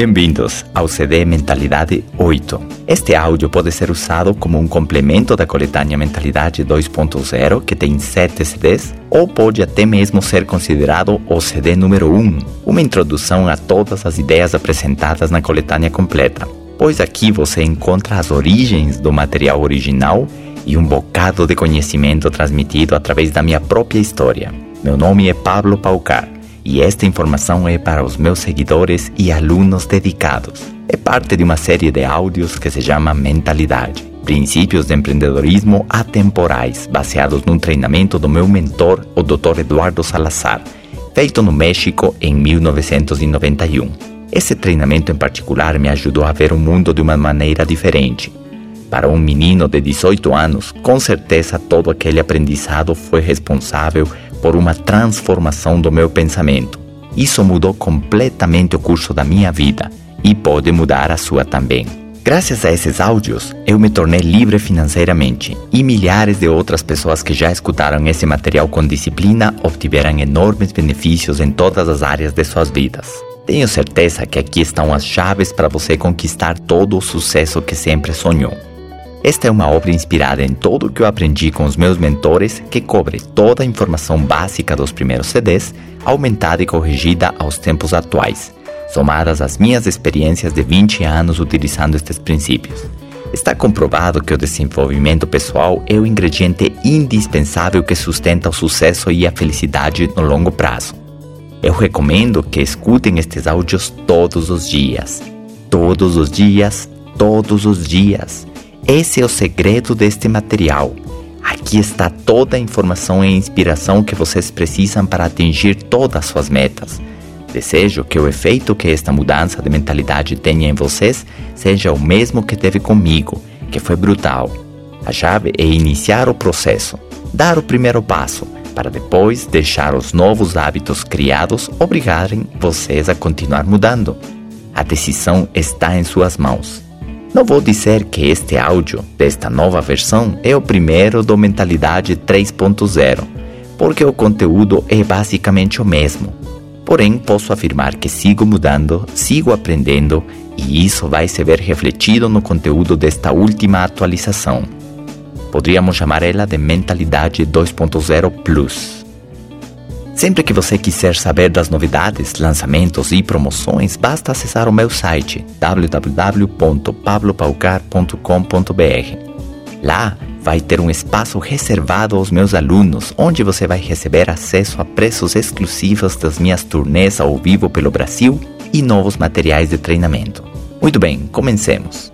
Bem-vindos ao CD Mentalidade 8. Este áudio pode ser usado como um complemento da coletânea Mentalidade 2.0, que tem 7 CDs, ou pode até mesmo ser considerado o CD número 1, uma introdução a todas as ideias apresentadas na coletânea completa, pois aqui você encontra as origens do material original e um bocado de conhecimento transmitido através da minha própria história. Meu nome é Pablo Paucar e esta informação é para os meus seguidores e alunos dedicados. É parte de uma série de áudios que se chama Mentalidade. Princípios de empreendedorismo atemporais, baseados num treinamento do meu mentor, o Dr. Eduardo Salazar, feito no México em 1991. Esse treinamento em particular me ajudou a ver o mundo de uma maneira diferente. Para um menino de 18 anos, com certeza todo aquele aprendizado foi responsável por uma transformação do meu pensamento. Isso mudou completamente o curso da minha vida e pode mudar a sua também. Graças a esses áudios, eu me tornei livre financeiramente e milhares de outras pessoas que já escutaram esse material com disciplina obtiveram enormes benefícios em todas as áreas de suas vidas. Tenho certeza que aqui estão as chaves para você conquistar todo o sucesso que sempre sonhou. Esta é uma obra inspirada em tudo o que eu aprendi com os meus mentores, que cobre toda a informação básica dos primeiros CDs, aumentada e corrigida aos tempos atuais, somadas às minhas experiências de 20 anos utilizando estes princípios. Está comprovado que o desenvolvimento pessoal é o ingrediente indispensável que sustenta o sucesso e a felicidade no longo prazo. Eu recomendo que escutem estes áudios todos os dias. Todos os dias, todos os dias esse é o segredo deste material. Aqui está toda a informação e inspiração que vocês precisam para atingir todas as suas metas. Desejo que o efeito que esta mudança de mentalidade tenha em vocês seja o mesmo que teve comigo, que foi brutal. A chave é iniciar o processo, dar o primeiro passo, para depois deixar os novos hábitos criados obrigarem vocês a continuar mudando. A decisão está em suas mãos. Não vou dizer que este áudio desta nova versão é o primeiro do Mentalidade 3.0, porque o conteúdo é basicamente o mesmo. Porém, posso afirmar que sigo mudando, sigo aprendendo e isso vai se ver refletido no conteúdo desta última atualização. Poderíamos chamar ela de Mentalidade 2.0 Plus. Sempre que você quiser saber das novidades, lançamentos e promoções, basta acessar o meu site www.pablopaucar.com.br. Lá vai ter um espaço reservado aos meus alunos, onde você vai receber acesso a preços exclusivos das minhas turnês ao vivo pelo Brasil e novos materiais de treinamento. Muito bem, comecemos.